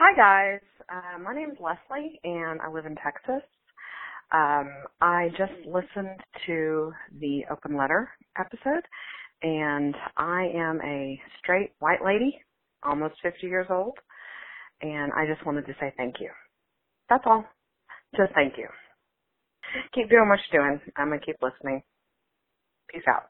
Hi guys, uh, my name is Leslie and I live in Texas. Um, I just listened to the open letter episode and I am a straight white lady, almost 50 years old, and I just wanted to say thank you. That's all. Just thank you. Keep doing what you're doing. I'm going to keep listening. Peace out.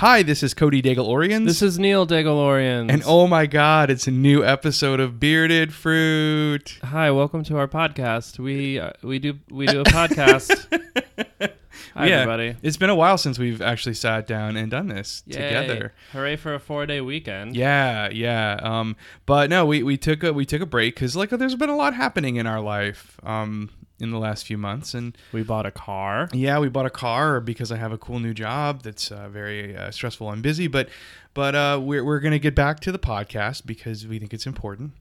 Hi, this is Cody Daigle Orians. This is Neil Degalorian. and oh my God, it's a new episode of Bearded Fruit. hi, welcome to our podcast. We uh, we do we do a podcast. Hi, Yeah, everybody. It's been a while since we've actually sat down and done this Yay. together. Hooray for a four day weekend. Yeah, yeah. Um, but no, we, we took a we took a break because like there's been a lot happening in our life um in the last few months, and We bought a car. yeah, we bought a car because I have a cool new job that's uh, very uh, stressful and busy. But but uh, we're we're gonna get back to the podcast because we think it's important,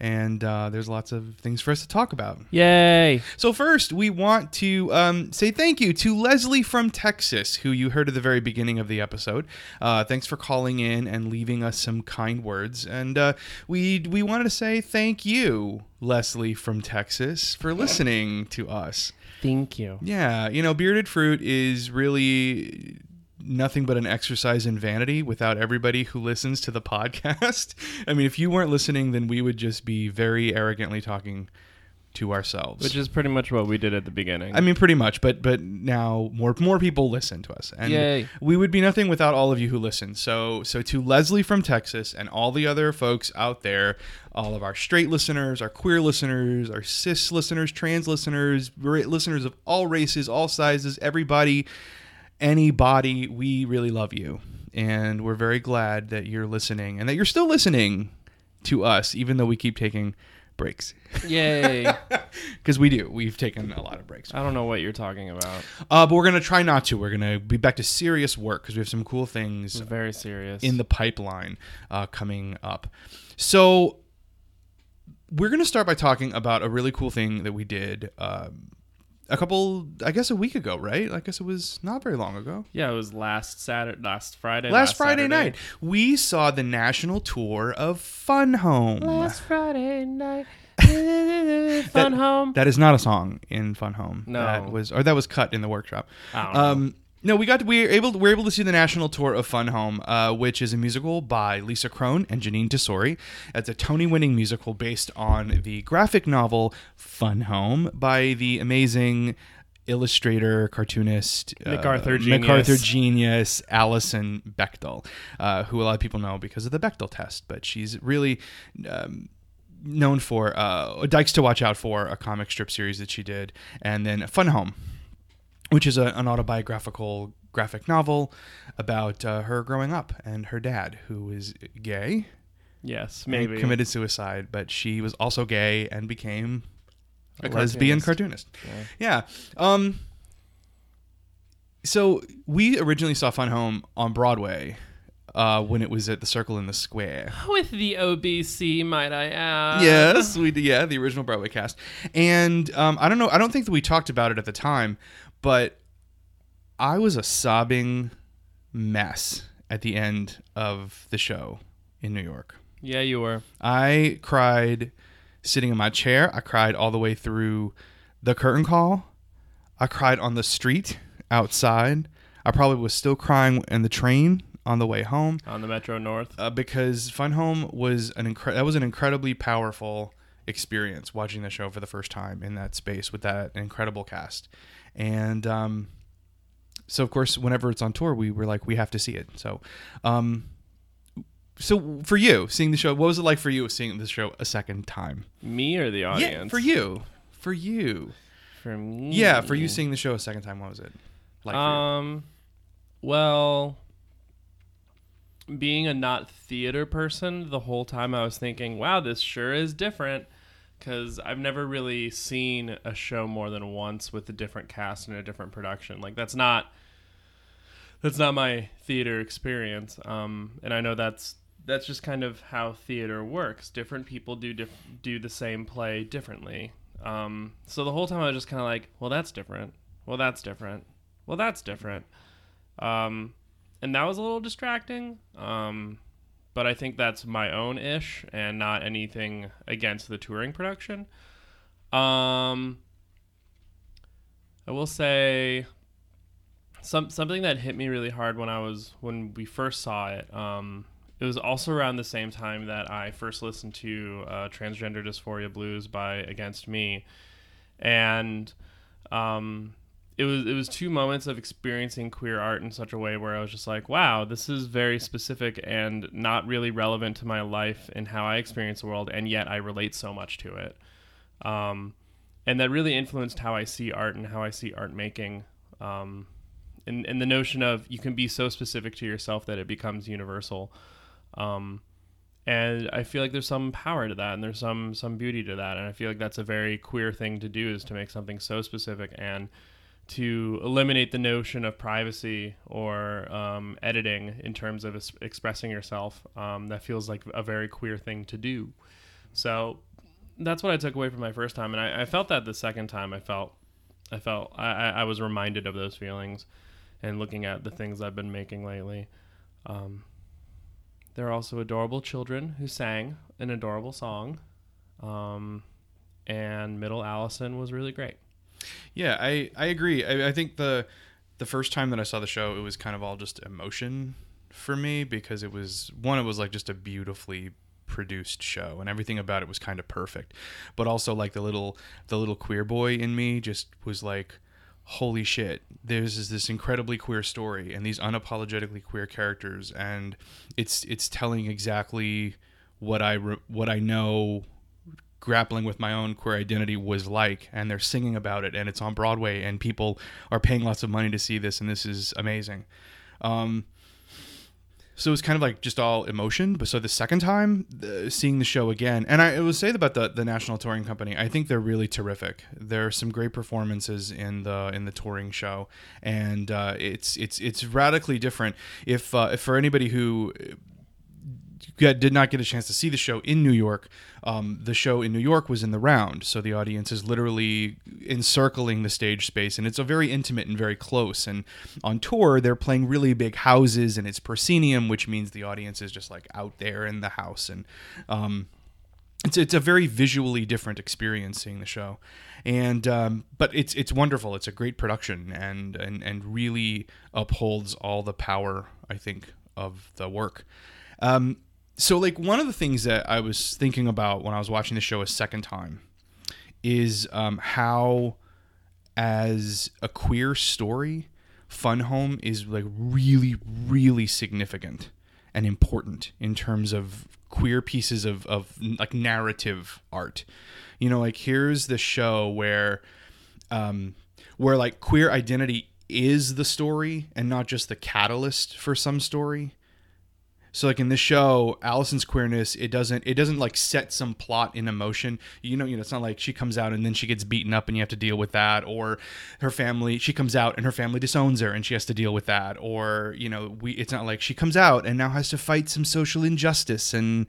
and uh, there's lots of things for us to talk about. Yay. So first, we want to um, say thank you to Leslie from Texas, who you heard at the very beginning of the episode. Uh, thanks for calling in and leaving us some kind words, and uh, we we wanted to say thank you, Leslie from Texas, for listening to us. Thank you. Yeah, you know, bearded fruit is really nothing but an exercise in vanity without everybody who listens to the podcast. I mean, if you weren't listening, then we would just be very arrogantly talking to ourselves. Which is pretty much what we did at the beginning. I mean, pretty much, but but now more more people listen to us, and Yay. we would be nothing without all of you who listen. So so to Leslie from Texas and all the other folks out there, all of our straight listeners, our queer listeners, our cis listeners, trans listeners, listeners of all races, all sizes, everybody, anybody, we really love you, and we're very glad that you're listening and that you're still listening to us, even though we keep taking breaks Yay. because we do. We've taken a lot of breaks. I don't know what you're talking about. Uh, but we're gonna try not to. We're gonna be back to serious work because we have some cool things It's very serious. in the pipeline uh, coming up. So we're gonna start by talking about a really cool thing that we did um, a couple, I guess, a week ago, right? I guess it was not very long ago. yeah, it was last Saturday, last Friday. Last Friday Saturday. night, we saw the national tour of Fun Home. Last Friday night. Fun home. That is not a song in Fun Home. No. that was or that was cut in the workshop. I don't know. Um, no, we got to, we were able we were able to see the national tour of Fun Home, uh, which is a musical by Lisa Kron and Jeanine Tesori. It's a Tony-winning musical based on the graphic novel Fun Home by the amazing illustrator, cartoonist, uh, MacArthur genius. MacArthur genius Alison Bechdel, uh, who a lot of people know because of the Bechdel test, but she's really. Um, known for uh, Dykes to Watch Out for, a comic strip series that she did, and then Fun Home, which is a, an autobiographical graphic novel about uh, her growing up and her dad, who is gay yes, maybe. committed suicide, but she was also gay and became a, A lesbian cartoonist. cartoonist. Yeah. Um. So we originally saw Fun Home on Broadway. Uh, when it was at the Circle in the Square. With the OBC, might I add? yes, we did. Yeah, the original Broadway cast, and um, I don't know. I don't think that we talked about it at the time, but I was a sobbing mess at the end of the show in New York. Yeah, you were. I cried sitting in my chair. I cried all the way through the curtain call. I cried on the street outside. I probably was still crying in the train on the way home On the Metro North. uh, because Fun Home was an incre- that was an incredibly powerful experience watching the show for the first time in that space with that incredible cast, and um, so of course whenever it's on tour we were like we have to see it. So, um, so for you seeing the show, what was it like for you seeing the show a second time? Me or the audience? Yeah, for you, for you, For me. yeah, for you seeing the show a second time. What was it like? Um, well, being a not theater person, the whole time I was thinking, wow, this sure is different. Because I've never really seen a show more than once with a different cast and a different production. Like that's not that's not my theater experience. Um, and I know that's that's just kind of how theater works. Different people do do the same play differently. Um, so the whole time I was just kind of like, well, that's different. Well, that's different. Well, that's different. Um, and that was a little distracting. Um, but I think that's my own ish and not anything against the touring production. Um, I will say some something that hit me really hard when I was when we first saw it. Um, it was also around the same time that I first listened to uh, Transgender Dysphoria Blues by Against Me, and um, it was it was two moments of experiencing queer art in such a way where I was just like, wow, this is very specific and not really relevant to my life and how I experience the world, and yet I relate so much to it. Um, and that really influenced how I see art and how I see art making. Um, and, and the notion of you can be so specific to yourself that it becomes universal. Um, and I feel like there's some power to that, and there's some some beauty to that, and I feel like that's a very queer thing to do is to make something so specific and to eliminate the notion of privacy or um, editing in terms of es- expressing yourself. Um, that feels like a very queer thing to do. So that's what I took away from my first time, and I, I felt that the second time. I felt, I felt, I, I was reminded of those feelings, and looking at the things I've been making lately. Um, there are also adorable children who sang an adorable song, um, and Middle Allison was really great. Yeah, I I agree. I, I think the the first time that I saw the show, it was kind of all just emotion for me because it was one, it was like just a beautifully produced show and everything about it was kind of perfect but also like the little the little queer boy in me just was like holy shit there's this incredibly queer story and these unapologetically queer characters and it's it's telling exactly what i re- what i know grappling with my own queer identity was like and they're singing about it and it's on broadway and people are paying lots of money to see this and this is amazing. Um, so it was kind of like just all emotion but so the second time uh, seeing the show again and i will say about the, the national touring company i think they're really terrific. There are some great performances in the in the touring show and uh, it's it's it's radically different. If, uh, if for anybody who did not get a chance to see the show in New York, um, the show in New York was in the round, so the audience is literally encircling the stage space, and it's a very intimate and very close. And on tour, they're playing really big houses, and it's proscenium, which means the audience is just like out there in the house, and um, it's it's a very visually different experience seeing the show, and um, but it's it's wonderful. It's a great production, and and and really upholds all the power I think of the work. Um, so like one of the things that I was thinking about when I was watching the show a second time is um, how, as a queer story, Fun Home is like really, really significant and important in terms of queer pieces of, of like narrative art. You know, like here's the show where, um, where like queer identity is the story and not just the catalyst for some story so like in this show, Allison's queerness, it doesn't it doesn't like set some plot in emotion. You know, you know, it's not like she comes out and then she gets beaten up and you have to deal with that, or her family she comes out and her family disowns her and she has to deal with that, or you know, we it's not like she comes out and now has to fight some social injustice and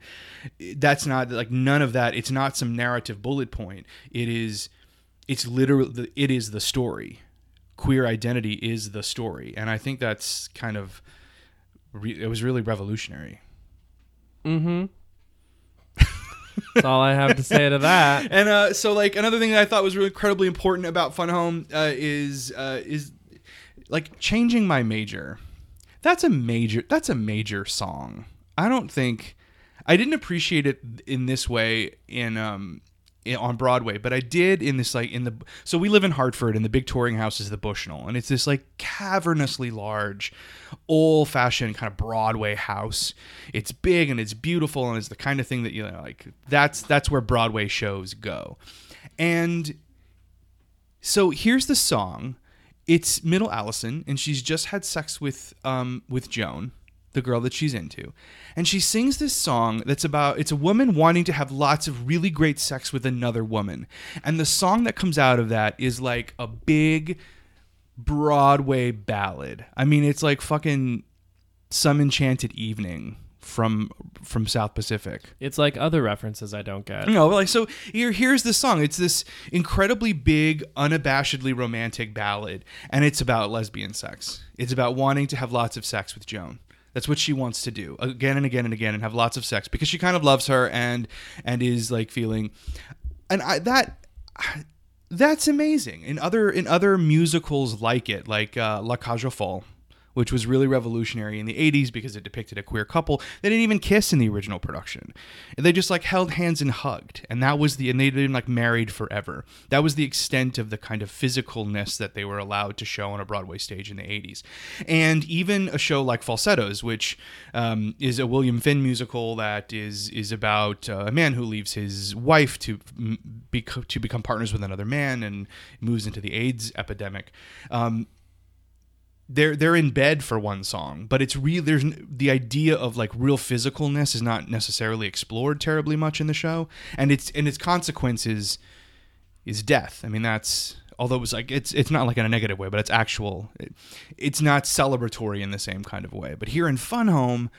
that's not like none of that. It's not some narrative bullet point. It is it's literally it is the story. Queer identity is the story, and I think that's kind of re- it was really revolutionary. Mm-hmm. That's all I have to say to that. And uh, so, like another thing that I thought was really incredibly important about Fun Home uh, is uh, is like changing my major. That's a major. That's a major song. I don't think I didn't appreciate it in this way in um in, on Broadway, but I did in this like in the so we live in Hartford and the big touring house is the Bushnell and it's this like cavernously large, old fashioned kind of Broadway house. It's big and it's beautiful and it's the kind of thing that you know like that's that's where Broadway shows go, and so here's the song. It's Middle Allison and she's just had sex with um with Joan the girl that she's into. And she sings this song that's about it's a woman wanting to have lots of really great sex with another woman. And the song that comes out of that is like a big Broadway ballad. I mean, it's like fucking some enchanted evening from from South Pacific. It's like other references I don't get. Know, like so here here's the song. It's this incredibly big, unabashedly romantic ballad, and it's about lesbian sex. It's about wanting to have lots of sex with Joan. That's what she wants to do again and again and again and have lots of sex because she kind of loves her and and is like feeling and I that that's amazing. In other in other musicals like it, like uh, La Cage aux Folles, which was really revolutionary in the 80s because it depicted a queer couple. They didn't even kiss in the original production. They just like held hands and hugged. And that was the, and they didn't like married forever. That was the extent of the kind of physicalness that they were allowed to show on a Broadway stage in the 80s. And even a show like Falsettos, which um, is a William Finn musical that is, is about uh, a man who leaves his wife to, be, to become partners with another man and moves into the AIDS epidemic. Um, they're they're in bed for one song, but it's real. There's the idea of like real physicalness is not necessarily explored terribly much in the show, and its and its consequences is death. I mean, that's although it was like it's it's not like in a negative way, but it's actual. It, it's not celebratory in the same kind of way. But here in Fun Home,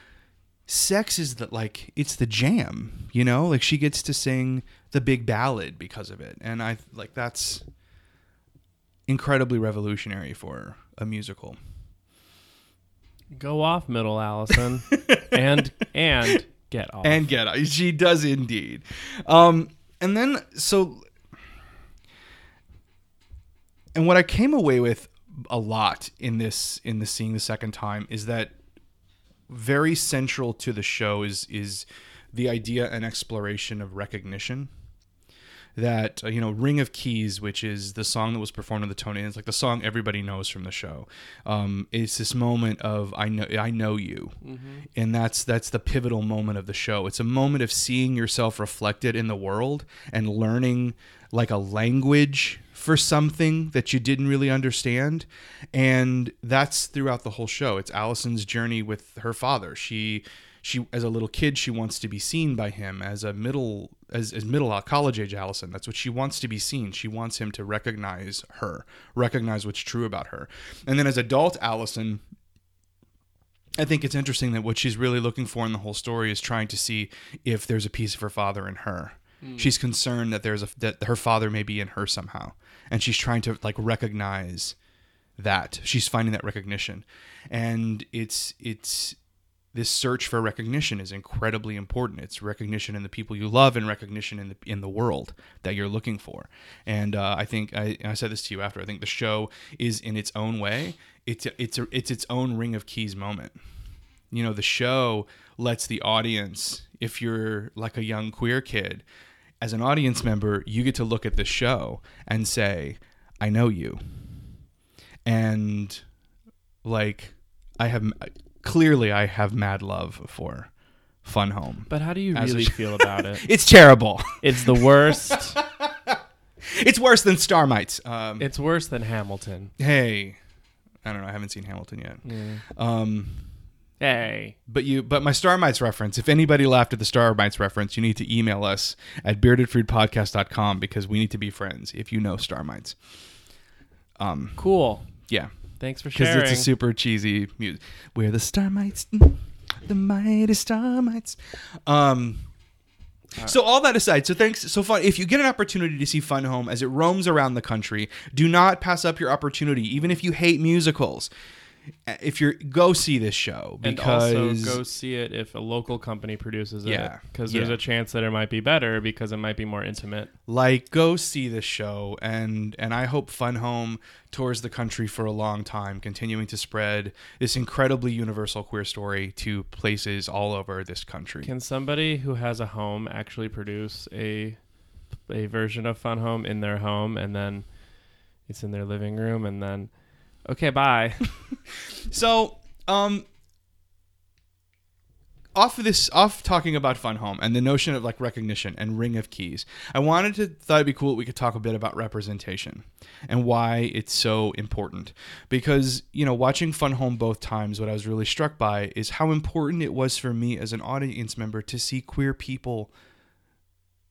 sex is the like it's the jam. You know, like she gets to sing the big ballad because of it, and I like that's incredibly revolutionary for a musical. Go off, middle Allison, and and get off and get off. She does indeed. Um, and then so, and what I came away with a lot in this in the seeing the second time is that very central to the show is is the idea and exploration of recognition that uh, you know ring of keys which is the song that was performed in the tony it's like the song everybody knows from the show um, it's this moment of i know i know you. Mm-hmm. and that's that's the pivotal moment of the show. It's a moment of seeing yourself reflected in the world and learning like a language for something that you didn't really understand. And that's throughout the whole show. It's allison's journey with her father. She she as a little kid she wants to be seen by him as a middle as, as middle college age Allison. That's what she wants to be seen. She wants him to recognize her, recognize what's true about her. And then as adult Allison, I think it's interesting that what she's really looking for in the whole story is trying to see if there's a piece of her father in her. Mm. She's concerned that there's a that her father may be in her somehow, and she's trying to like recognize that. She's finding that recognition, and it's it's this search for recognition is incredibly important. It's recognition in the people you love and recognition in the in the world that you're looking for. And uh, I think I, I said this to you after. I think the show is in its own way. It's a, it's a, it's its own ring of keys moment. You know, the show lets the audience, if you're like a young queer kid, as an audience member, you get to look at the show and say, "I know you," and like I have clearly I have mad love for Fun Home. But how do you really feel about it? it's terrible. It's the worst. it's worse than Starmites. Um, it's worse than Hamilton. Hey, I don't know. I haven't seen Hamilton yet. Yeah. Um, hey, but you, but my Starmites reference. If anybody laughed at the Starmites reference, you need to email us at beardedfruitpodcast.com because we need to be friends. If you know Starmites. Um, cool. Yeah. Thanks for sharing. Because it's a super cheesy music. We're the Starmites, the mighty Starmites. Um. So all that aside, so thanks. So fun. If you get an opportunity to see Fun Home as it roams around the country, do not pass up your opportunity. Even if you hate musicals, if you're go see this show because and also go see it if a local company produces yeah, it because there's yeah. a chance that it might be better because it might be more intimate like go see this show and and i hope fun home tours the country for a long time continuing to spread this incredibly universal queer story to places all over this country can somebody who has a home actually produce a a version of fun home in their home and then it's in their living room and then Okay, bye. so, um, off of this, off talking about Fun Home and the notion of like recognition and Ring of Keys, I wanted to thought it'd be cool if we could talk a bit about representation and why it's so important. Because you know, watching Fun Home both times, what I was really struck by is how important it was for me as an audience member to see queer people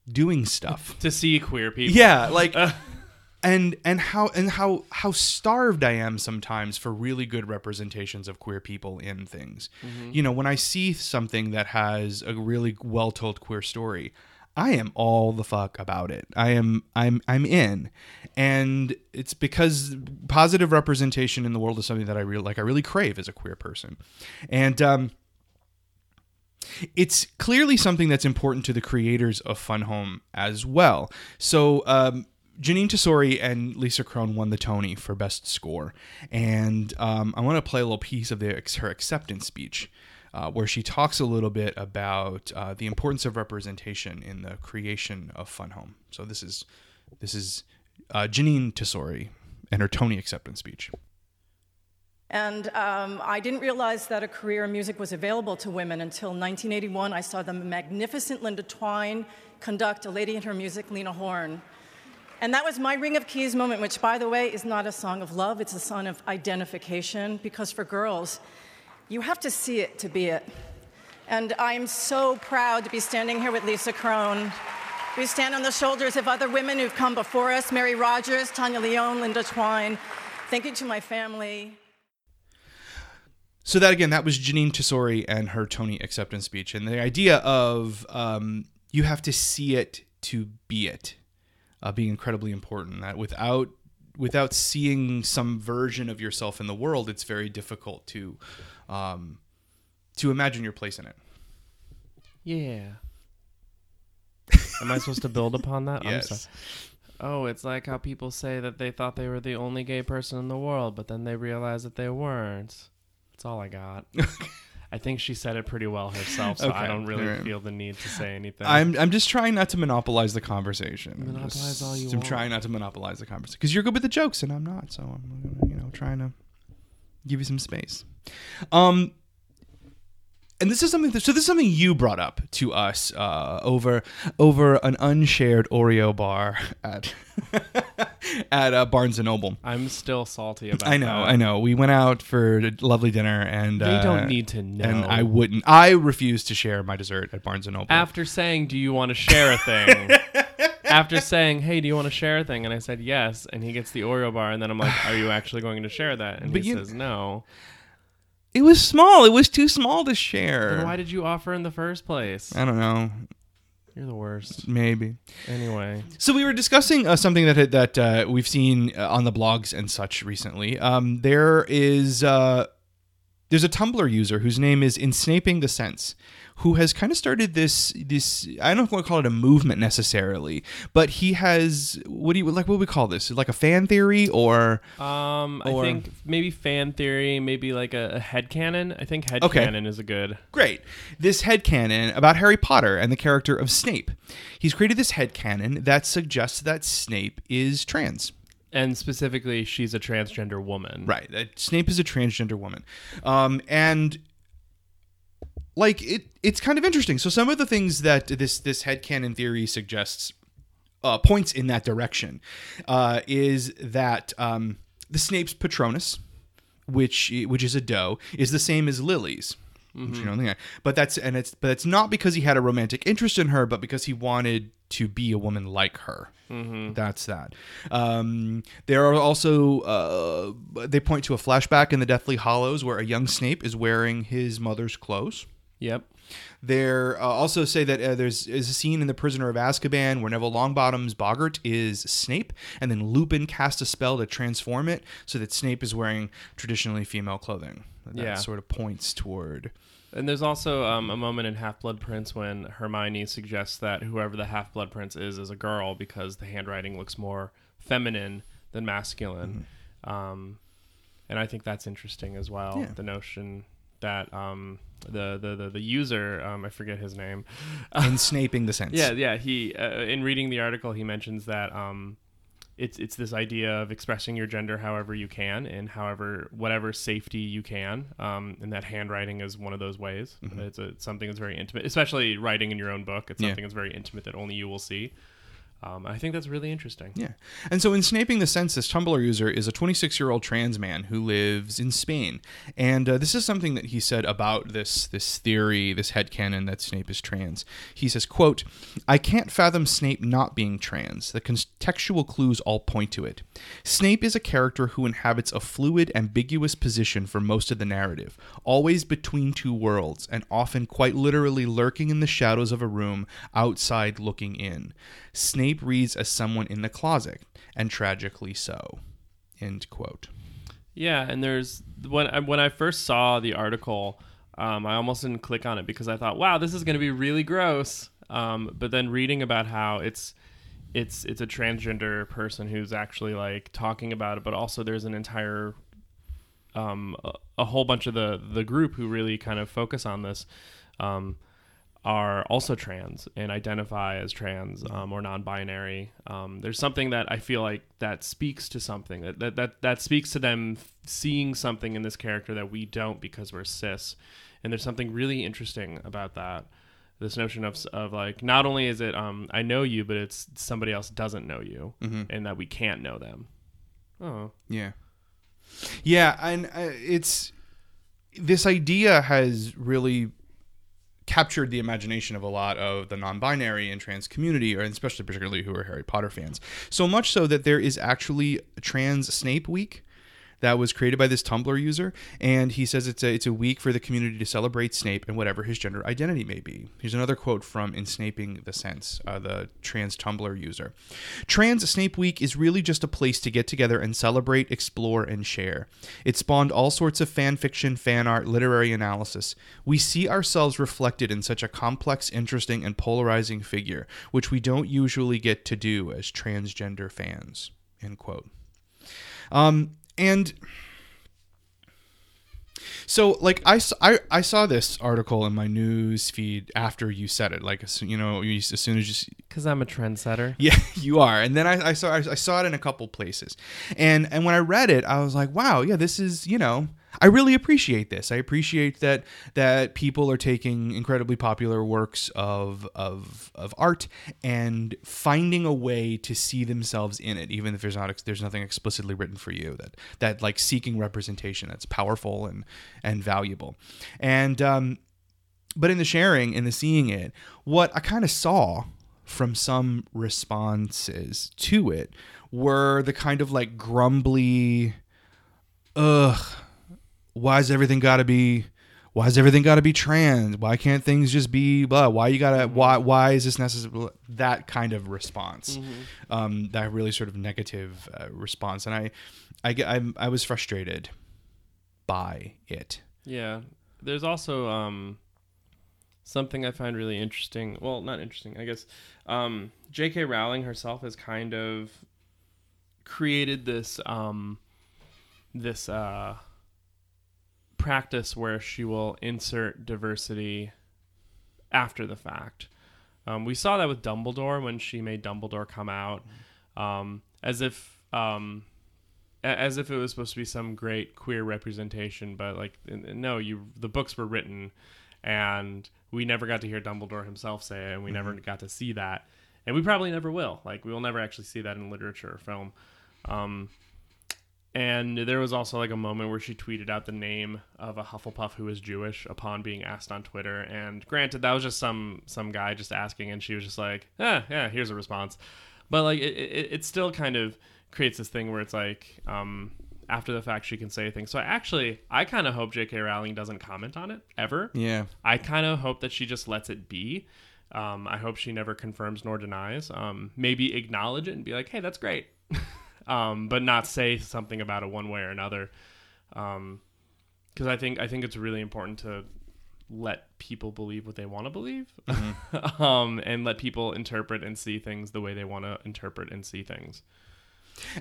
doing stuff. to see queer people. Yeah, like and and how and how how starved I am sometimes for really good representations of queer people in things. You know, when I see something that has a really well told queer story, I am all the fuck about it. I am I'm I'm in. And it's because positive representation in the world is something that I really like I really crave as a queer person. And um it's clearly something that's important to the creators of Fun Home as well. So, um, Jeanine Tesori and Lisa Kron won the Tony for Best Score, and um, I want to play a little piece of the, her acceptance speech, uh, where she talks a little bit about uh, the importance of representation in the creation of Fun Home. So this is this is uh, Jeanine Tesori and her Tony acceptance speech. And um, I didn't realize that a career in music was available to women until 1981. I saw the magnificent Linda Twine conduct A Lady and Her Music, Lena Horne. And that was my Ring of Keys moment, which, by the way, is not a song of love, it's a song of identification, because for girls, you have to see it to be it. And I'm so proud to be standing here with Lisa Kron. We stand on the shoulders of other women who've come before us Mary Rodgers, Tania León, Linda Twine. Thank you to my family. So that again, that was Jeanine Tesori and her Tony acceptance speech, and the idea of um, you have to see it to be it, uh, being incredibly important. That without without seeing some version of yourself in the world, it's very difficult to um, to imagine your place in it. Yeah. Am I supposed to build upon that? I'm Yes. sorry. Oh, it's like how people say that they thought they were the only gay person in the world, but then they realized that they weren't. That's all I got. I think she said it pretty well herself, so I don't really alright. feel the need to say anything. I'm I'm just trying not to monopolize the conversation. I'm Monopolize just- all you I'm want. trying not to monopolize the conversation because you're good with the jokes and I'm not. So I'm you know trying to give you some space. Um, and this is something. That, so this is something you brought up to us uh, over over an unshared Oreo bar at at uh, Barnes and Noble. I'm still salty about it. I know, that. I know. We went out for a lovely dinner, and They uh, don't need to know. And I wouldn't. I refuse to share my dessert at Barnes and Noble. After saying, "Do you want to share a thing?" After saying, "Hey, do you want to share a thing?" and I said yes, and he gets the Oreo bar, and then I'm like, "Are you actually going to share that?" And But he you- says, "No." It was small. It was too small to share. Then why did you offer in the first place? I don't know. You're the worst. Maybe. Anyway, So we were discussing uh, something that that uh, we've seen uh, on the blogs and such recently. Um, there is uh, there's a Tumblr user whose name is Insnaping the Sense, who has kind of started this this I don't know if I want to call it a movement necessarily, but he has what do you like? What we call this? Like a fan theory or um, I think maybe fan theory, maybe like a, a headcanon. I think Okay. headcanon is a good. Great. This head headcanon about Harry Potter and the character of Snape. He's created this head headcanon that suggests that Snape is trans. And specifically, she's a transgender woman. Right. That Snape is a transgender woman. Um, and like it it's kind of interesting. So some of the things that this this headcanon theory suggests uh, points in that direction uh, is that um, the Snape's Patronus, which which is a doe, is the same as Lily's. Which you think, but that's and it's but it's not because he had a romantic interest in her, but because he wanted to be a woman like her. That's that. Um, there are also uh, they point to a flashback in the Deathly Hallows where a young Snape is wearing his mother's clothes. Yep. There uh, also say that uh, there's is a scene in The Prisoner of Azkaban where Neville Longbottom's Boggart is Snape, and then Lupin casts a spell to transform it so that Snape is wearing traditionally female clothing. That Yeah. sort of points toward. And there's also um, a moment in Half Blood Prince when Hermione suggests that whoever the Half Blood Prince is is a girl because the handwriting looks more feminine than masculine. Um, and I think that's interesting as well. Yeah. The notion that um, the, the, the, the user, um, I forget his name. Ensnaping the sense. Yeah, yeah. He uh, in reading the article, he mentions that um, it's it's this idea of expressing your gender however you can and however whatever safety you can um, and that handwriting is one of those ways. It's, a, it's something that's very intimate especially writing in your own book. It's Yeah. something that's very intimate that only you will see um, i think that's really interesting Yeah. And so in Snaping the this Tumblr user is a 26 year old trans man who lives in Spain. And uh, this is something that he said about this this theory, this headcanon that Snape is trans. He says, quote, I can't fathom Snape not being trans. The contextual clues all point to it. Snape is a character who inhabits a fluid, ambiguous position for most of the narrative, always between two worlds, and often quite literally lurking in the shadows of a room outside looking in. Snape reads as someone in the closet, and tragically so. End quote. Yeah, and there's when I, when I first saw the article, um, I almost didn't click on it because I thought, wow, this is going to be really gross. Um, but then reading about how it's it's it's a transgender person who's actually like talking about it, but also there's an entire um, a, a whole bunch of the the group who really kind of focus on this. Um, are also trans and identify as trans um, or non-binary. Um, there's something that I feel like that speaks to something that, that that that speaks to them seeing something in this character that we don't because we're cis. And there's something really interesting about that. This notion of of like not only is it um, I know you, but it's somebody else doesn't know you, and that we can't know them. Oh, Yeah. Yeah, and uh, it's this idea has really captured the imagination of a lot of the non-binary and trans community, or especially particularly who are Harry Potter fans. So much so that there is actually Trans Snape Week that was created by this Tumblr user, and he says it's a it's a week for the community to celebrate Snape and whatever his gender identity may be. Here's another quote from In Snaping the Sense, uh, the trans Tumblr user. Trans Snape Week is really just a place to get together and celebrate, explore, and share. It spawned all sorts of fan fiction, fan art, literary analysis. We see ourselves reflected in such a complex, interesting, and polarizing figure, which we don't usually get to do as transgender fans. End quote. Um, and so like I saw this article in my news feed after you said it like you know you, as soon as you because I'm a trendsetter. yeah, you are. And then I, I saw I saw it in a couple places, and and when I read it, I was like, wow, yeah, this is you know, I really appreciate this. I appreciate that that people are taking incredibly popular works of of of art and finding a way to see themselves in it, even if there's not there's nothing explicitly written for you. That that like seeking representation that's powerful and and valuable, and um, but in the sharing in the seeing it, what I kind of saw from some responses to it were the kind of like grumbly, ugh, why's everything got to be, Why why's everything got to be trans? Why can't things just be blah? Why you gotta, why, why is this necessary? That kind of response, um, that really sort of negative uh, response, and I, I, I'm, I was frustrated by it. Yeah. There's also um, something I find really interesting. Well, not interesting, I guess. Um, J.K. Rowling herself has kind of created this um, this uh, practice where she will insert diversity after the fact. Um, we saw that with Dumbledore when she made Dumbledore come out, um, as if um, as if it was supposed to be some great queer representation, but like no, you the books were written, and we never got to hear Dumbledore himself say it, and we never got to see that, and we probably never will. Like we will never actually see that in literature or film. And there was also like a moment where she tweeted out the name of a Hufflepuff who was Jewish upon being asked on Twitter. And granted, that was just some some guy just asking, and she was just like, "Yeah, yeah, here's a response." But like, it, it, it still kind of creates this thing where it's like, um, after the fact, she can say things. So I actually, I kind of hope J.K. Rowling doesn't comment on it ever. Yeah. I kind of hope that she just lets it be. Um, I hope she never confirms nor denies. Um, maybe acknowledge it and be like, "Hey, that's great," um, but not say something about it one way or another. Because I think I think it's really important to let people believe what they want to believe, um, and let people interpret and see things the way they want to interpret and see things.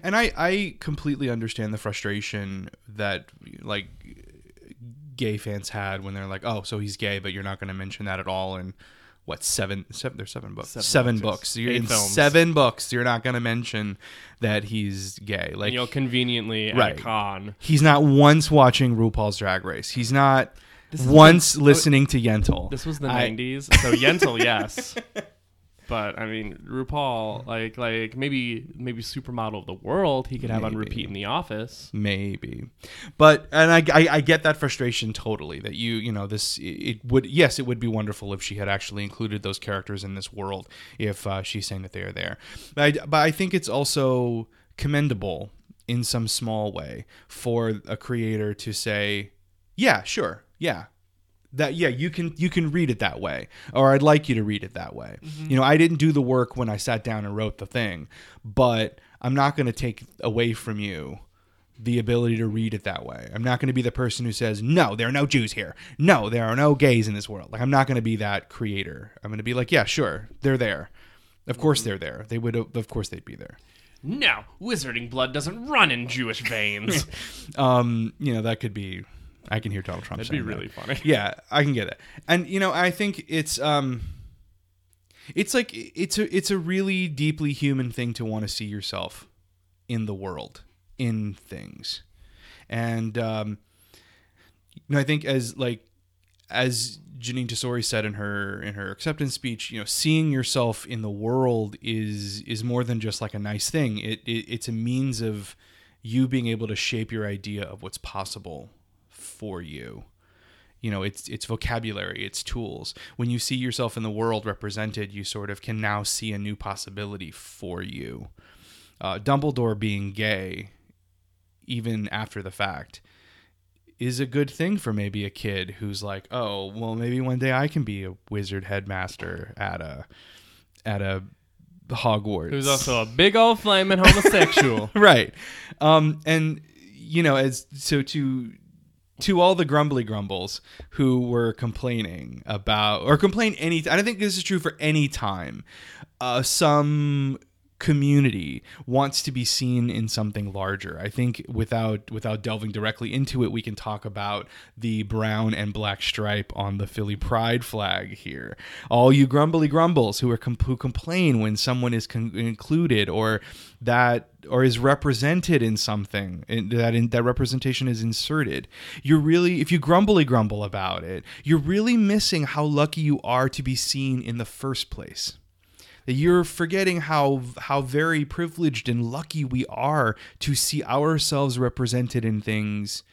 And I, I completely understand the frustration that like gay fans had when they're like, oh, so he's gay, but you're not going to mention that at all in what seven seven there's seven books Seven seven, books, yes. books, you're Eight in films. seven books you're not going to mention that he's gay like And you'll conveniently at Right. a con. he's not once watching RuPaul's Drag Race he's not once the- listening to Yentl This was the I- '90s, so Yentl, yes. But I mean, RuPaul, like, like maybe, maybe supermodel of the world, he could have on repeat in The Office. maybe. But and I, I i get that frustration totally that you you know this it would yes it would be wonderful if she had actually included those characters in this world if uh, she's saying that they are there. But I, but I think it's also commendable in some small way for a creator to say yeah sure yeah that yeah you can you can read it that way or i'd like you to read it that way. You know i didn't do the work when i sat down and wrote the thing but i'm not going to take away from you the ability to read it that way. I'm not going to be the person who says no there are no jews here. No there are no gays in this world. Like i'm not going to be that creator. I'm going to be like yeah sure they're there. Of course they're there. They would of course they'd be there. No, wizarding blood doesn't run in Jewish veins. um you know that could be i can hear donald trump That'd be saying that. really funny. yeah i can get it and you know i think it's um it's like it's a it's a really deeply human thing to want to see yourself in the world in things and um you know i think as like as Jeanine Tesori said in her in her acceptance speech, you know, seeing yourself in the world is is more than just like a nice thing. It, it it's a means of you being able to shape your idea of what's possible for you. You know, it's it's vocabulary, it's tools. When you see yourself in the world represented, you sort of can now see a new possibility for you. Uh, Dumbledore being gay, even after the fact, is a good thing for maybe a kid who's like, oh, well, maybe one day I can be a wizard headmaster at a at a Hogwarts. Who's also a big old flaming homosexual. right, um, and you know, as so to to all the grumbly grumbles who were complaining about or complain any. I don't think this is true for any time. Uh, some community wants to be seen in something larger. I think without without delving directly into it, we can talk about the brown and black stripe on the Philly Pride flag here. All you grumbly grumbles who are who complain when someone is con- included or that or is represented in something in, that in, that representation is inserted. You're really if you grumbly grumble about it, you're really missing how lucky you are to be seen in the first place you're forgetting how how very privileged and lucky we are to see ourselves represented in things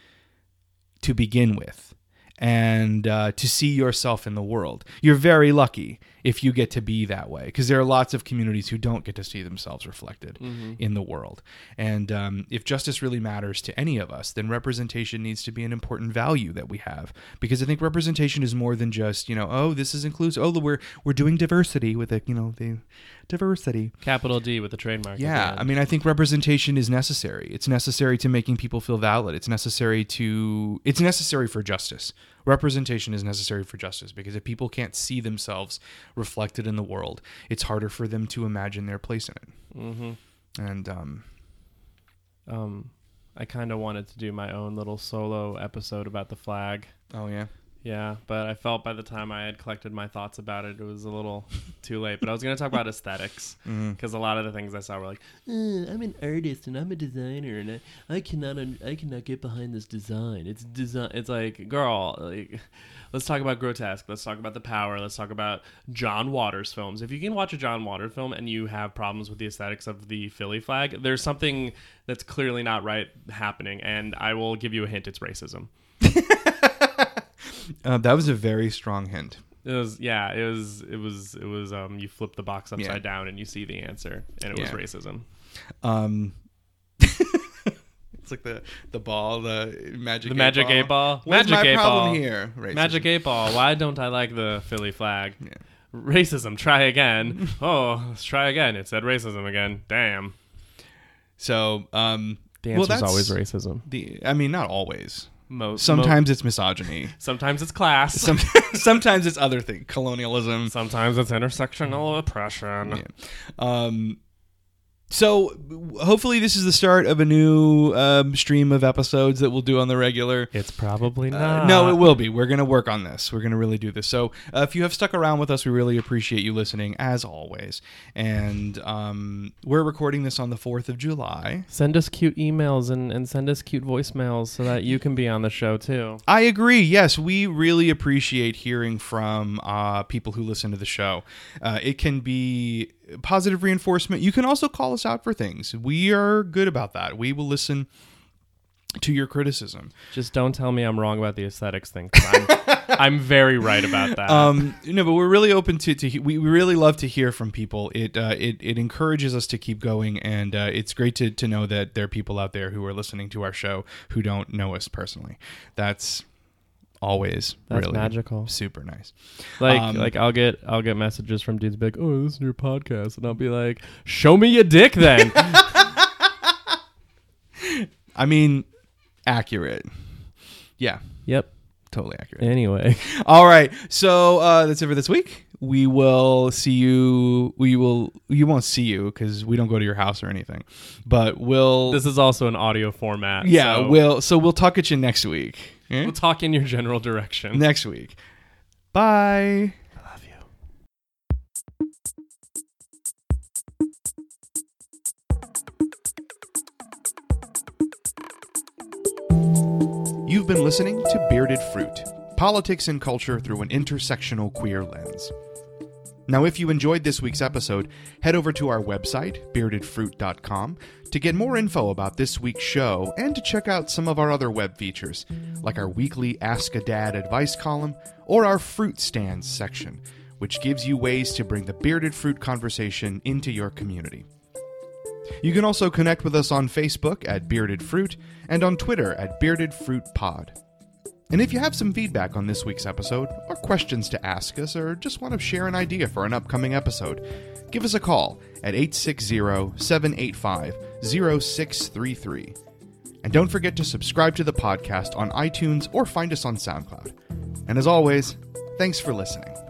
to begin with and uh, to see yourself in the world. You're very lucky if you get to be that way because there are lots of communities who don't get to see themselves reflected in the world and um, if justice really matters to any of us then representation needs to be an important value that we have because i think representation is more than just you know oh this is inclusive oh we're we're doing diversity with it you know the diversity Capital D with the trademark. yeah. I mean, I think representation is necessary. It's necessary to making people feel valid. It's necessary to it's necessary for justice. Representation is necessary for justice because if people can't see themselves reflected in the world, it's harder for them to imagine their place in it. Mm-hmm. And um, Um, I kind of wanted to do my own little solo episode about the flag. oh yeah, Yeah, but I felt by the time I had collected my thoughts about it, it was a little too late. But I was going to talk about aesthetics because a lot of the things I saw were like, "Uh, I'm an artist and I'm a designer and I, I cannot un- I cannot get behind this design. It's design. It's like, girl, like, let's talk about grotesque. Let's talk about the power. Let's talk about John Waters films. If you can watch a John Waters film and you have problems with the aesthetics of the Philly flag, there's something that's clearly not right happening. And I will give you a hint: it's racism. uh, that was a very strong hint. It was yeah, it was it was it was um you flip the box upside Yeah. down and you see the answer and it was racism. Um, it's like the the ball, the magic The magic eight ball. What's magic my eight problem ball. here? Racism. Magic eight ball. Why don't I like the Philly flag? Yeah. Racism. Try again. oh, let's try again. It said racism again. Damn. So, um, The well, answer's that's always racism. The I mean, not always. Most Sometimes it's misogyny. sometimes it's class. Some, sometimes it's other thing, colonialism. sometimes it's intersectional oppression. Yeah. Um, So hopefully this is the start of a new um, stream of episodes that we'll do on the regular. It's probably Uh, not. no, it will be. We're going to work on this. We're going to really do this. So, uh, if you have stuck around with us, we really appreciate you listening, as always. And um, we're recording this on the 4th of July. Send us cute emails and, and send us cute voicemails so that you can be on the show too. I agree. Yes, we really appreciate hearing from uh, people who listen to the show. Uh, it can be positive reinforcement. You can also call us out for things. We are good about that. We will listen to your criticism. Just don't tell me I'm wrong about the aesthetics thing. I'm, I'm very right about that. um, no, but we're really open to, to we, we really love to hear from people. It uh, it, it encourages us to keep going, and uh, it's great to, to know that there are people out there who are listening to our show who don't know us personally. That's always That's really magical. super nice. Like Um, like I'll get I'll get messages from dudes be like, "Oh, this is your podcast," and I'll be like, "Show me your dick then." I mean, accurate. Yeah, yep. totally accurate. Anyway, All right, so uh, that's it for this week. We will see you. We will. You won't see you because we don't go to your house or anything. But we'll. this is also an audio format. yeah, so we'll. So we'll talk at you next week. Eh? we'll talk in your general direction. next week. Bye. I love you. You've been listening to Bearded Fruit Politics and Culture Through an Intersectional Queer Lens. Now, if you enjoyed this week's episode, head over to our website, beardedfruit.com, to get more info about this week's show and to check out some of our other web features, like our weekly Ask a Dad advice column or our Fruit Stands section, which gives you ways to bring the bearded fruit conversation into your community. You can also connect with us on Facebook at Bearded Fruit and on Twitter at Bearded Fruit Pod. And if you have some feedback on this week's episode, or questions to ask us, or just want to share an idea for an upcoming episode, give us a call at 860 785 0633. And don't forget to subscribe to the podcast on iTunes or find us on SoundCloud. And as always, thanks for listening.